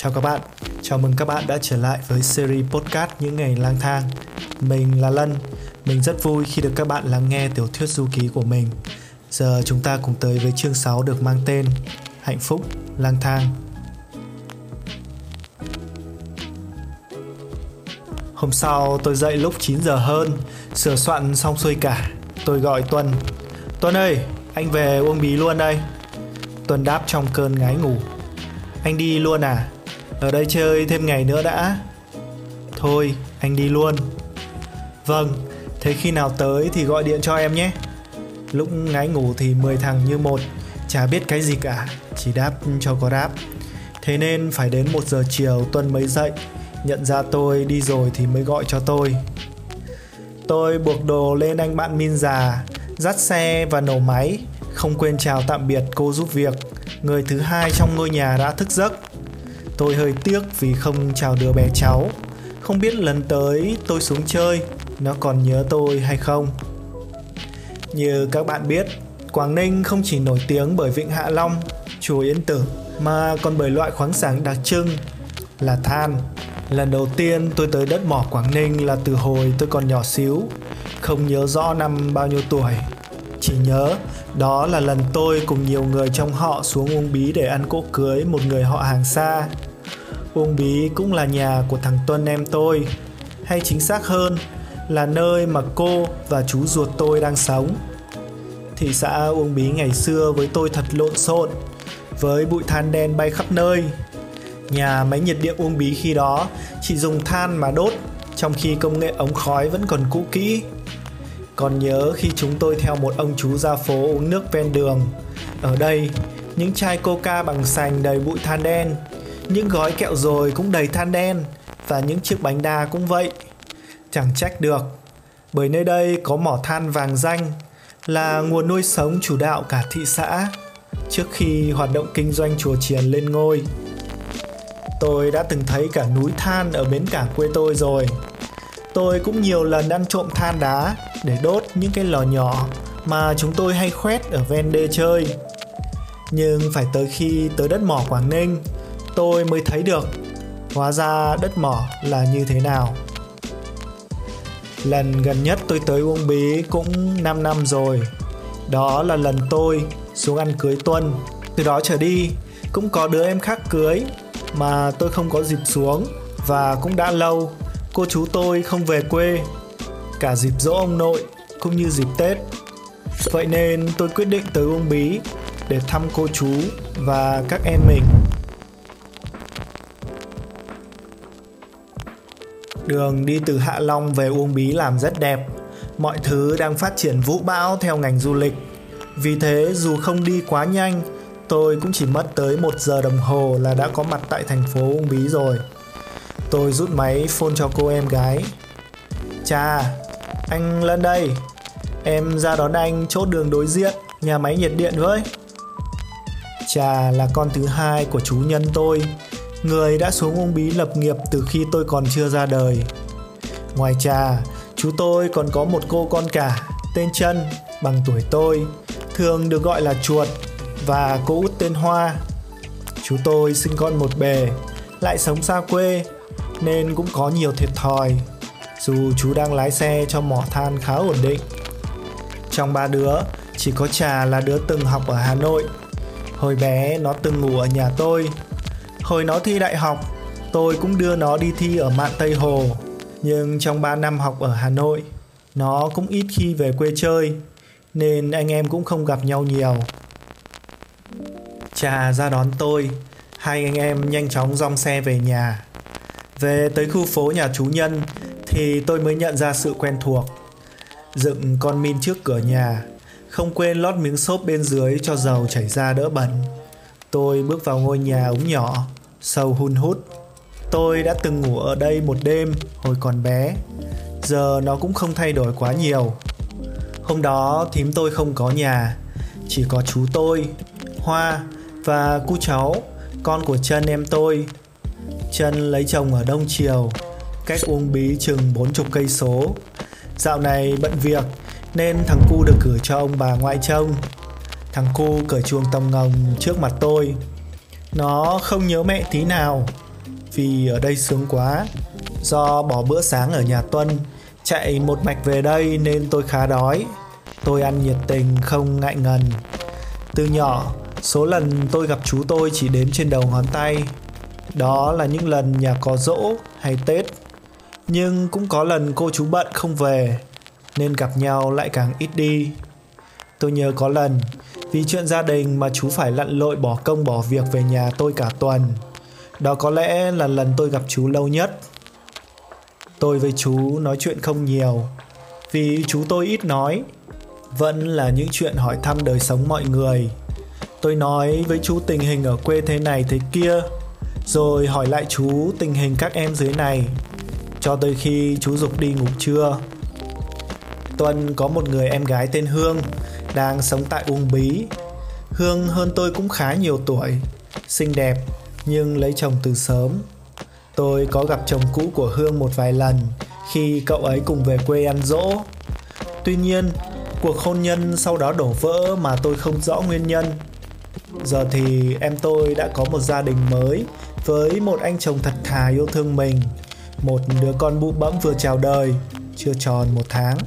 Chào các bạn, chào mừng các bạn đã trở lại với series podcast Những Ngày Lang Thang. Mình là Lân, mình rất vui khi được các bạn lắng nghe tiểu thuyết du ký của mình. Giờ chúng ta cùng tới với chương 6 được mang tên Hạnh phúc lang thang. Hôm sau tôi dậy lúc 9 giờ hơn, sửa soạn xong xuôi cả. Tôi gọi Tuân. Tuân ơi, anh về uống bí luôn đây. Tuân đáp trong cơn ngái ngủ. Anh đi luôn à? Ở đây chơi thêm ngày nữa đã. Thôi, anh đi luôn. Vâng, thế khi nào tới thì gọi điện cho em nhé. Lúc ngái ngủ thì 10 thằng như một, chả biết cái gì cả, chỉ đáp cho có đáp. Thế nên phải đến 1 giờ chiều Tuân mới dậy, nhận ra tôi đi rồi thì mới gọi cho tôi. Tôi buộc đồ lên anh bạn Min già, dắt xe và nổ máy, không quên chào tạm biệt cô giúp việc, người thứ hai trong ngôi nhà đã thức giấc. Tôi hơi tiếc vì không chào đứa bé cháu, không biết lần tới tôi xuống chơi, nó còn nhớ tôi hay không. Như các bạn biết, Quảng Ninh không chỉ nổi tiếng bởi Vịnh Hạ Long, chùa Yên Tử mà còn bởi loại khoáng sản đặc trưng là than. Lần đầu tiên tôi tới đất mỏ Quảng Ninh là từ hồi tôi còn nhỏ xíu, không nhớ rõ năm bao nhiêu tuổi. Chỉ nhớ đó là lần tôi cùng nhiều người trong họ xuống uống bí để ăn cỗ cưới một người họ hàng xa. Uông Bí cũng là nhà của thằng Tuân em tôi, hay chính xác hơn là nơi mà cô và chú ruột tôi đang sống. Thị xã Uông Bí ngày xưa với tôi thật lộn xộn, với bụi than đen bay khắp nơi. Nhà máy nhiệt điện Uông Bí khi đó chỉ dùng than mà đốt, trong khi công nghệ ống khói vẫn còn cũ kỹ. Còn nhớ khi chúng tôi theo một ông chú ra phố uống nước ven đường. Ở đây, những chai coca bằng sành đầy bụi than đen, những gói kẹo rồi cũng đầy than đen và những chiếc bánh đa cũng vậy. Chẳng trách được, bởi nơi đây có mỏ than vàng danh là nguồn nuôi sống chủ đạo cả thị xã trước khi hoạt động kinh doanh chùa chiền lên ngôi. Tôi đã từng thấy cả núi than ở bến cảng quê tôi rồi. Tôi cũng nhiều lần ăn trộm than đá để đốt những cái lò nhỏ mà chúng tôi hay khoét ở ven đê chơi. Nhưng phải tới khi tới đất mỏ Quảng Ninh, tôi mới thấy được hóa ra đất mỏ là như thế nào. Lần gần nhất tôi tới Uông Bí cũng 5 năm rồi. Đó là lần tôi xuống ăn cưới Tuân. Từ đó trở đi, cũng có đứa em khác cưới mà tôi không có dịp xuống và cũng đã lâu cô chú tôi không về quê cả dịp dỗ ông nội cũng như dịp Tết. Vậy nên tôi quyết định tới Uông Bí để thăm cô chú và các em mình. Đường đi từ Hạ Long về Uông Bí làm rất đẹp. Mọi thứ đang phát triển vũ bão theo ngành du lịch. Vì thế dù không đi quá nhanh, tôi cũng chỉ mất tới một giờ đồng hồ là đã có mặt tại thành phố Uông Bí rồi. Tôi rút máy phone cho cô em gái. Chà, anh lên đây. Em ra đón anh chốt đường đối diện, nhà máy nhiệt điện với. Trà là con thứ hai của chú nhân tôi, người đã xuống Uông Bí lập nghiệp từ khi tôi còn chưa ra đời. Ngoài Trà, chú tôi còn có một cô con cả tên Trân bằng tuổi tôi, thường được gọi là chuột và cô út tên Hoa. Chú tôi sinh con một bề, lại sống xa quê nên cũng có nhiều thiệt thòi dù chú đang lái xe cho mỏ than khá ổn định. Trong ba đứa, chỉ có Trà là đứa từng học ở Hà Nội. Hồi bé nó từng ngủ ở nhà tôi. Hồi nó thi đại học, tôi cũng đưa nó đi thi ở Mạn Tây Hồ. Nhưng trong 3 năm học ở Hà Nội, nó cũng ít khi về quê chơi, nên anh em cũng không gặp nhau nhiều. Trà ra đón tôi, hai anh em nhanh chóng dong xe về nhà. Về tới khu phố nhà chú Nhân thì tôi mới nhận ra sự quen thuộc. Dựng con min trước cửa nhà, không quên lót miếng xốp bên dưới cho dầu chảy ra đỡ bẩn. Tôi bước vào ngôi nhà ống nhỏ, sâu hun hút. Tôi đã từng ngủ ở đây một đêm hồi còn bé. Giờ nó cũng không thay đổi quá nhiều. Hôm đó thím tôi không có nhà, chỉ có chú tôi, Hoa và cu cháu, con của chân em tôi. Chân lấy chồng ở Đông Triều, cách Uông Bí chừng 40 cây số. Dạo này bận việc nên thằng cu được gửi cho ông bà ngoại trông. Thằng cu cởi chuồng tông ngồng trước mặt tôi. Nó không nhớ mẹ tí nào, vì ở đây sướng quá. Do bỏ bữa sáng ở nhà Tuân, chạy một mạch về đây nên tôi khá đói. Tôi ăn nhiệt tình không ngại ngần. Từ nhỏ, số lần tôi gặp chú tôi chỉ đếm trên đầu ngón tay. Đó là những lần nhà có dỗ hay Tết. Nhưng cũng có lần cô chú bận không về nên gặp nhau lại càng ít đi. Tôi nhớ có lần vì chuyện gia đình mà chú phải lặn lội bỏ công bỏ việc về nhà tôi cả tuần. Đó có lẽ là lần tôi gặp chú lâu nhất. Tôi với chú nói chuyện không nhiều vì chú tôi ít nói. Vẫn là những chuyện hỏi thăm đời sống mọi người. Tôi nói với chú tình hình ở quê thế này thế kia, rồi hỏi lại chú tình hình các em dưới này, cho tới khi chú dục đi ngủ trưa. Tuân có một người em gái tên Hương đang sống tại Uông Bí. Hương hơn tôi cũng khá nhiều tuổi, xinh đẹp nhưng lấy chồng từ sớm. Tôi có gặp chồng cũ của Hương một vài lần khi cậu ấy cùng về quê ăn dỗ. Tuy nhiên, cuộc hôn nhân sau đó đổ vỡ mà tôi không rõ nguyên nhân. Giờ thì em tôi đã có một gia đình mới với một anh chồng thật thà yêu thương mình, một đứa con bụ bẫm vừa chào đời, chưa tròn một tháng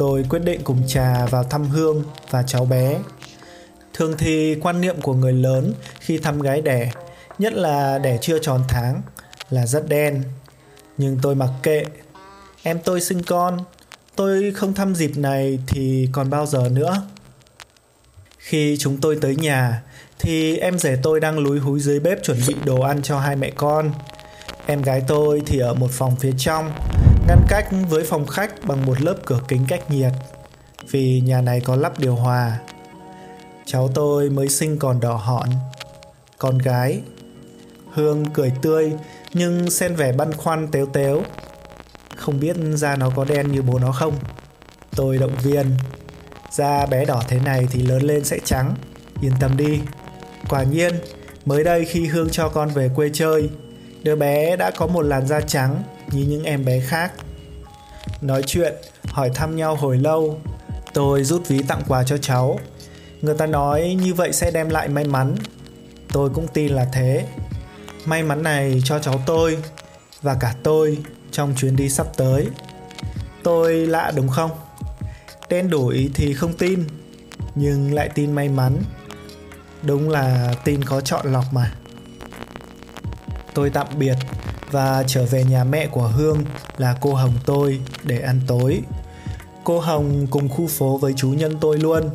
tôi quyết định cùng trà vào thăm Hương và cháu bé. Thường thì quan niệm của người lớn khi thăm gái đẻ, nhất là đẻ chưa tròn tháng, là rất đen. Nhưng tôi mặc kệ. Em tôi sinh con, tôi không thăm dịp này thì còn bao giờ nữa. Khi chúng tôi tới nhà thì em rể tôi đang lúi húi dưới bếp chuẩn bị đồ ăn cho hai mẹ con. Em gái tôi thì ở một phòng phía trong ngăn cách với phòng khách bằng một lớp cửa kính cách nhiệt, vì nhà này có lắp điều hòa. Cháu tôi mới sinh còn đỏ họn. Con gái, hương cười tươi nhưng xen vẻ băn khoăn tếu tếu. Không biết da nó có đen như bố nó không? Tôi động viên. Da bé đỏ thế này thì lớn lên sẽ trắng. Yên tâm đi. Quả nhiên, mới đây khi hương cho con về quê chơi, đứa bé đã có một làn da trắng như những em bé khác. Nói chuyện, hỏi thăm nhau hồi lâu, tôi rút ví tặng quà cho cháu. Người ta nói như vậy sẽ đem lại may mắn. Tôi cũng tin là thế. May mắn này cho cháu tôi và cả tôi trong chuyến đi sắp tới. Tôi lạ đúng không? Đen đổi thì không tin, nhưng lại tin may mắn. Đúng là tin có chọn lọc mà. Tôi tạm biệt và trở về nhà mẹ của Hương là cô Hồng tôi để ăn tối. Cô Hồng cùng khu phố với chú nhân tôi luôn,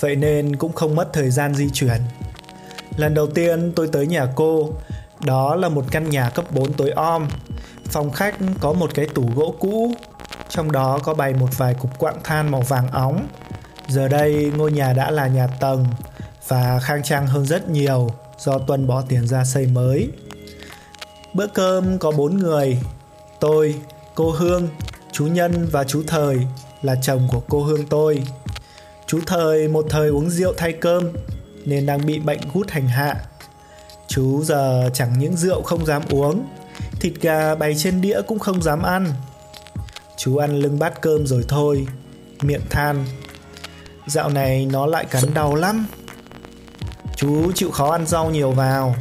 vậy nên cũng không mất thời gian di chuyển. Lần đầu tiên tôi tới nhà cô, đó là một căn nhà cấp 4 tối om. Phòng khách có một cái tủ gỗ cũ, trong đó có bày một vài cục quặng than màu vàng óng. Giờ đây ngôi nhà đã là nhà tầng và khang trang hơn rất nhiều do Tuân bỏ tiền ra xây mới. Bữa cơm có bốn người, tôi, cô Hương, chú Nhân và chú Thời là chồng của cô Hương tôi. Chú Thời một thời uống rượu thay cơm nên đang bị bệnh gút hành hạ. Chú giờ chẳng những rượu không dám uống, thịt gà bày trên đĩa cũng không dám ăn. Chú ăn lưng bát cơm rồi thôi, miệng than. Dạo này nó lại cắn đau lắm. Chú chịu khó ăn rau nhiều vào,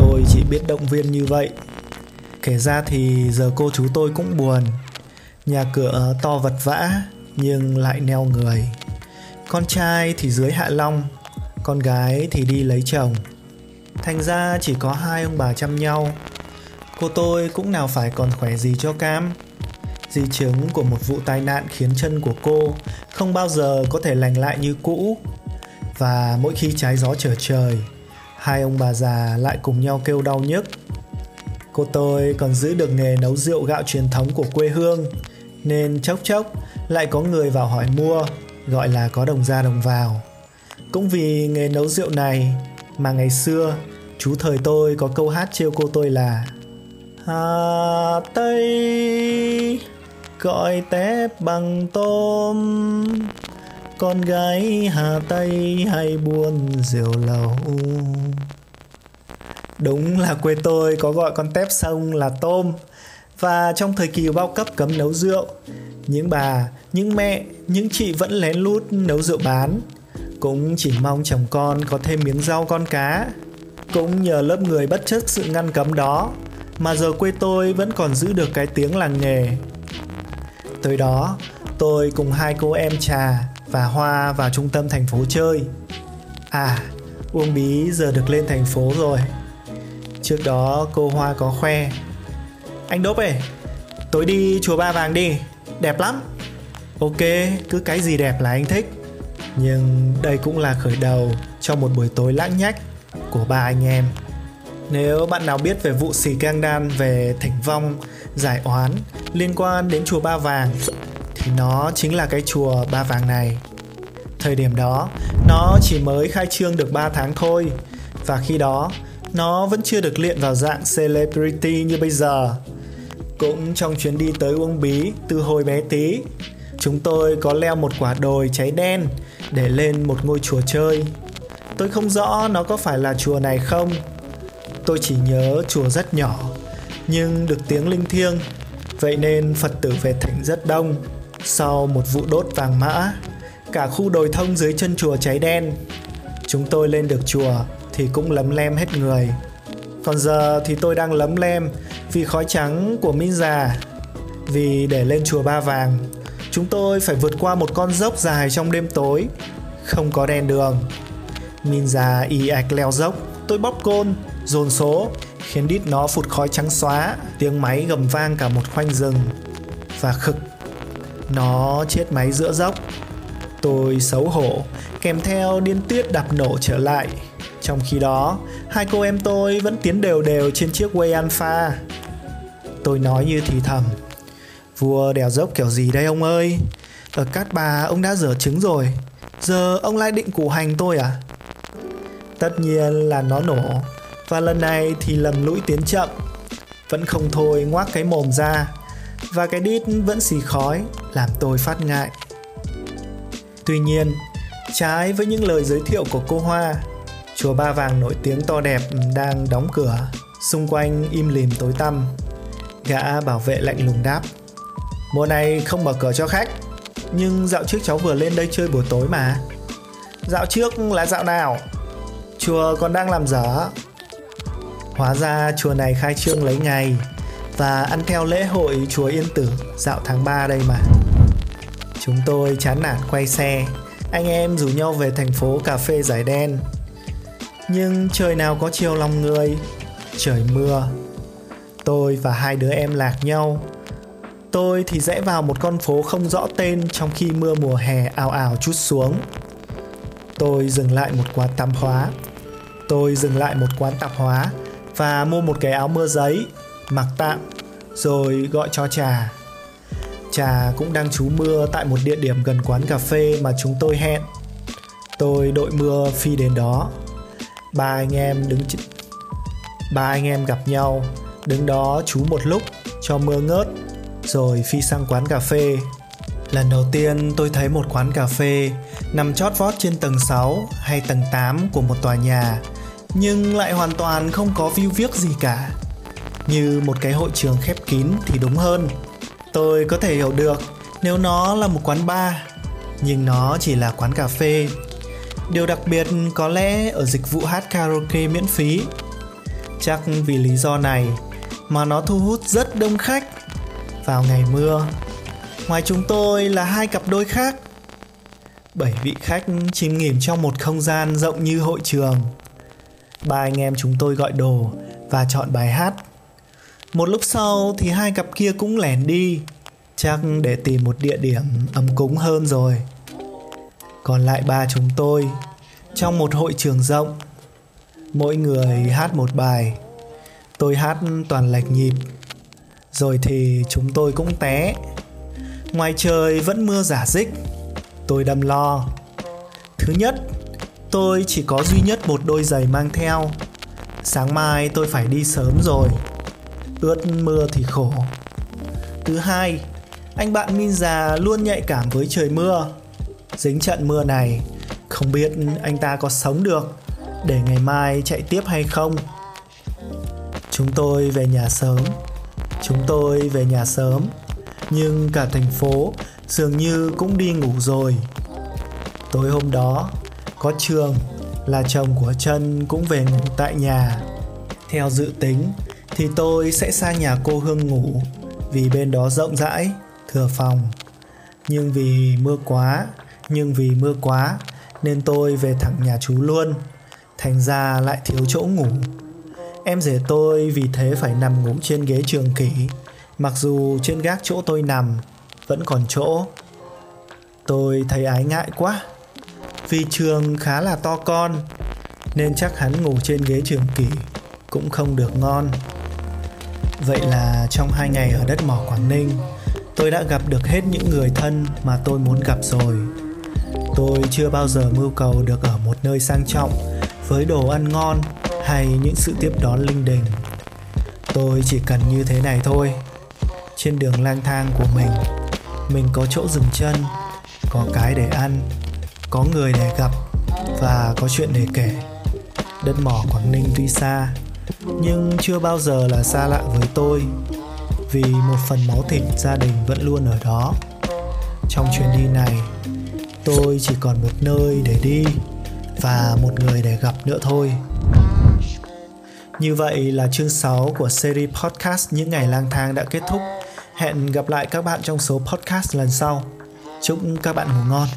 Tôi chỉ biết động viên như vậy. Kể ra thì giờ cô chú tôi cũng buồn. Nhà cửa to vật vã nhưng lại neo người. Con trai thì dưới Hạ Long, con gái thì đi lấy chồng. Thành ra chỉ có hai ông bà chăm nhau. Cô tôi cũng nào phải còn khỏe gì cho cam. Di chứng của một vụ tai nạn khiến chân của cô không bao giờ có thể lành lại như cũ. Và mỗi khi trái gió trở trời, hai ông bà già lại cùng nhau kêu đau nhức. Cô tôi còn giữ được nghề nấu rượu gạo truyền thống của quê hương, nên chốc chốc lại có người vào hỏi mua, gọi là có đồng ra đồng vào. Cũng vì nghề nấu rượu này mà ngày xưa chú thời tôi có câu hát trêu cô tôi là Hà Tây gọi tép bằng tôm con gái Hà Tây hay buôn rượu lầu Đúng là quê tôi có gọi con tép sông là tôm. Và trong thời kỳ bao cấp cấm nấu rượu Những bà, những mẹ, những chị vẫn lén lút nấu rượu bán. Cũng chỉ mong chồng con có thêm miếng rau con cá. Cũng nhờ lớp người bất chấp sự ngăn cấm đó mà giờ quê tôi vẫn còn giữ được cái tiếng làng nghề. Tới đó, tôi cùng hai cô em Trà và Hoa vào trung tâm thành phố chơi. À, Uông Bí giờ được lên thành phố rồi. Trước đó cô Hoa có khoe. Anh Đốp ơi, tối đi chùa Ba Vàng đi, đẹp lắm. Ok, cứ cái gì đẹp là anh thích. Nhưng đây cũng là khởi đầu cho một buổi tối lãng nhách của ba anh em. Nếu bạn nào biết về vụ xì gang đan về thỉnh vong, giải oán liên quan đến chùa Ba Vàng nó chính là cái chùa Ba Vàng này. Thời điểm đó, nó chỉ mới khai trương được 3 tháng thôi và khi đó nó vẫn chưa được luyện vào dạng celebrity như bây giờ. Cũng trong chuyến đi tới Uông Bí từ hồi bé tí, chúng tôi có leo một quả đồi cháy đen để lên một ngôi chùa chơi. Tôi không rõ nó có phải là chùa này không. Tôi chỉ nhớ chùa rất nhỏ, nhưng được tiếng linh thiêng, vậy nên Phật tử về thỉnh rất đông. Sau một vụ đốt vàng mã, cả khu đồi thông dưới chân chùa cháy đen. Chúng tôi lên được chùa thì cũng lấm lem hết người. Còn giờ thì tôi đang lấm lem vì khói trắng của Minh già. Vì để lên chùa Ba Vàng, chúng tôi phải vượt qua một con dốc dài trong đêm tối, không có đèn đường. Min già y ạch leo dốc, tôi bóp côn, dồn số, khiến đít nó phụt khói trắng xóa, tiếng máy gầm vang cả một khoanh rừng. Và khực, nó chết máy giữa dốc. Tôi xấu hổ, kèm theo điên tiết đập nổ trở lại. Trong khi đó, hai cô em tôi vẫn tiến đều đều trên chiếc Way Alpha. Tôi nói như thì thầm. Vua đèo dốc kiểu gì đây ông ơi? Ở Cát Bà ông đã dở trứng rồi. Giờ ông lại định củ hành tôi à? Tất nhiên là nó nổ. Và lần này thì lầm lũi tiến chậm. Vẫn không thôi ngoác cái mồm ra. Và cái đít vẫn xì khói làm tôi phát ngại. Tuy nhiên, trái với những lời giới thiệu của cô Hoa, chùa Ba Vàng nổi tiếng to đẹp đang đóng cửa, xung quanh im lìm tối tăm. Gã bảo vệ lạnh lùng đáp: "Mùa này không mở cửa cho khách, nhưng dạo trước cháu vừa lên đây chơi buổi tối mà." "Dạo trước là dạo nào?" "Chùa còn đang làm dở." Hóa ra chùa này khai trương lấy ngày và ăn theo lễ hội chùa Yên Tử dạo tháng 3 đây mà. Chúng tôi chán nản quay xe, anh em rủ nhau về thành phố cà phê giải đen. Nhưng trời nào có chiều lòng người, trời mưa. Tôi và hai đứa em lạc nhau. Tôi thì rẽ vào một con phố không rõ tên trong khi mưa mùa hè ào ào chút xuống. Tôi dừng lại một quán tạp hóa. Tôi dừng lại một quán tạp hóa và mua một cái áo mưa giấy, mặc tạm, rồi gọi cho trà Trà cũng đang trú mưa tại một địa điểm gần quán cà phê mà chúng tôi hẹn. Tôi đội mưa phi đến đó. Ba anh em đứng ch... ba anh em gặp nhau, đứng đó trú một lúc cho mưa ngớt, rồi phi sang quán cà phê. Lần đầu tiên tôi thấy một quán cà phê nằm chót vót trên tầng 6 hay tầng 8 của một tòa nhà, nhưng lại hoàn toàn không có view viếc gì cả. Như một cái hội trường khép kín thì đúng hơn. Tôi có thể hiểu được nếu nó là một quán bar, nhưng nó chỉ là quán cà phê. Điều đặc biệt có lẽ ở dịch vụ hát karaoke miễn phí. Chắc vì lý do này mà nó thu hút rất đông khách vào ngày mưa. Ngoài chúng tôi là hai cặp đôi khác. Bảy vị khách chìm nghỉm trong một không gian rộng như hội trường. Ba anh em chúng tôi gọi đồ và chọn bài hát một lúc sau thì hai cặp kia cũng lẻn đi. Chắc để tìm một địa điểm ấm cúng hơn rồi. Còn lại ba chúng tôi, trong một hội trường rộng, mỗi người hát một bài. Tôi hát toàn lệch nhịp, rồi thì chúng tôi cũng té. Ngoài trời vẫn mưa giả dích, tôi đâm lo. Thứ nhất, tôi chỉ có duy nhất một đôi giày mang theo. Sáng mai tôi phải đi sớm rồi ướt mưa thì khổ. Thứ hai, anh bạn min già luôn nhạy cảm với trời mưa. Dính trận mưa này, không biết anh ta có sống được để ngày mai chạy tiếp hay không? Chúng tôi về nhà sớm. Chúng tôi về nhà sớm. Nhưng cả thành phố dường như cũng đi ngủ rồi. Tối hôm đó, có trường là chồng của chân cũng về ngủ tại nhà. Theo dự tính thì tôi sẽ sang nhà cô Hương ngủ vì bên đó rộng rãi, thừa phòng. Nhưng vì mưa quá, nhưng vì mưa quá nên tôi về thẳng nhà chú luôn. Thành ra lại thiếu chỗ ngủ. Em rể tôi vì thế phải nằm ngủ trên ghế trường kỷ, mặc dù trên gác chỗ tôi nằm vẫn còn chỗ. Tôi thấy ái ngại quá, vì trường khá là to con, nên chắc hắn ngủ trên ghế trường kỷ cũng không được ngon. Vậy là trong hai ngày ở đất mỏ Quảng Ninh, tôi đã gặp được hết những người thân mà tôi muốn gặp rồi. Tôi chưa bao giờ mưu cầu được ở một nơi sang trọng với đồ ăn ngon hay những sự tiếp đón linh đình. Tôi chỉ cần như thế này thôi. Trên đường lang thang của mình, mình có chỗ dừng chân, có cái để ăn, có người để gặp và có chuyện để kể. Đất mỏ Quảng Ninh tuy xa, nhưng chưa bao giờ là xa lạ với tôi vì một phần máu thịt gia đình vẫn luôn ở đó. Trong chuyến đi này, tôi chỉ còn một nơi để đi và một người để gặp nữa thôi. Như vậy là chương 6 của series podcast Những ngày lang thang đã kết thúc. Hẹn gặp lại các bạn trong số podcast lần sau. Chúc các bạn ngủ ngon.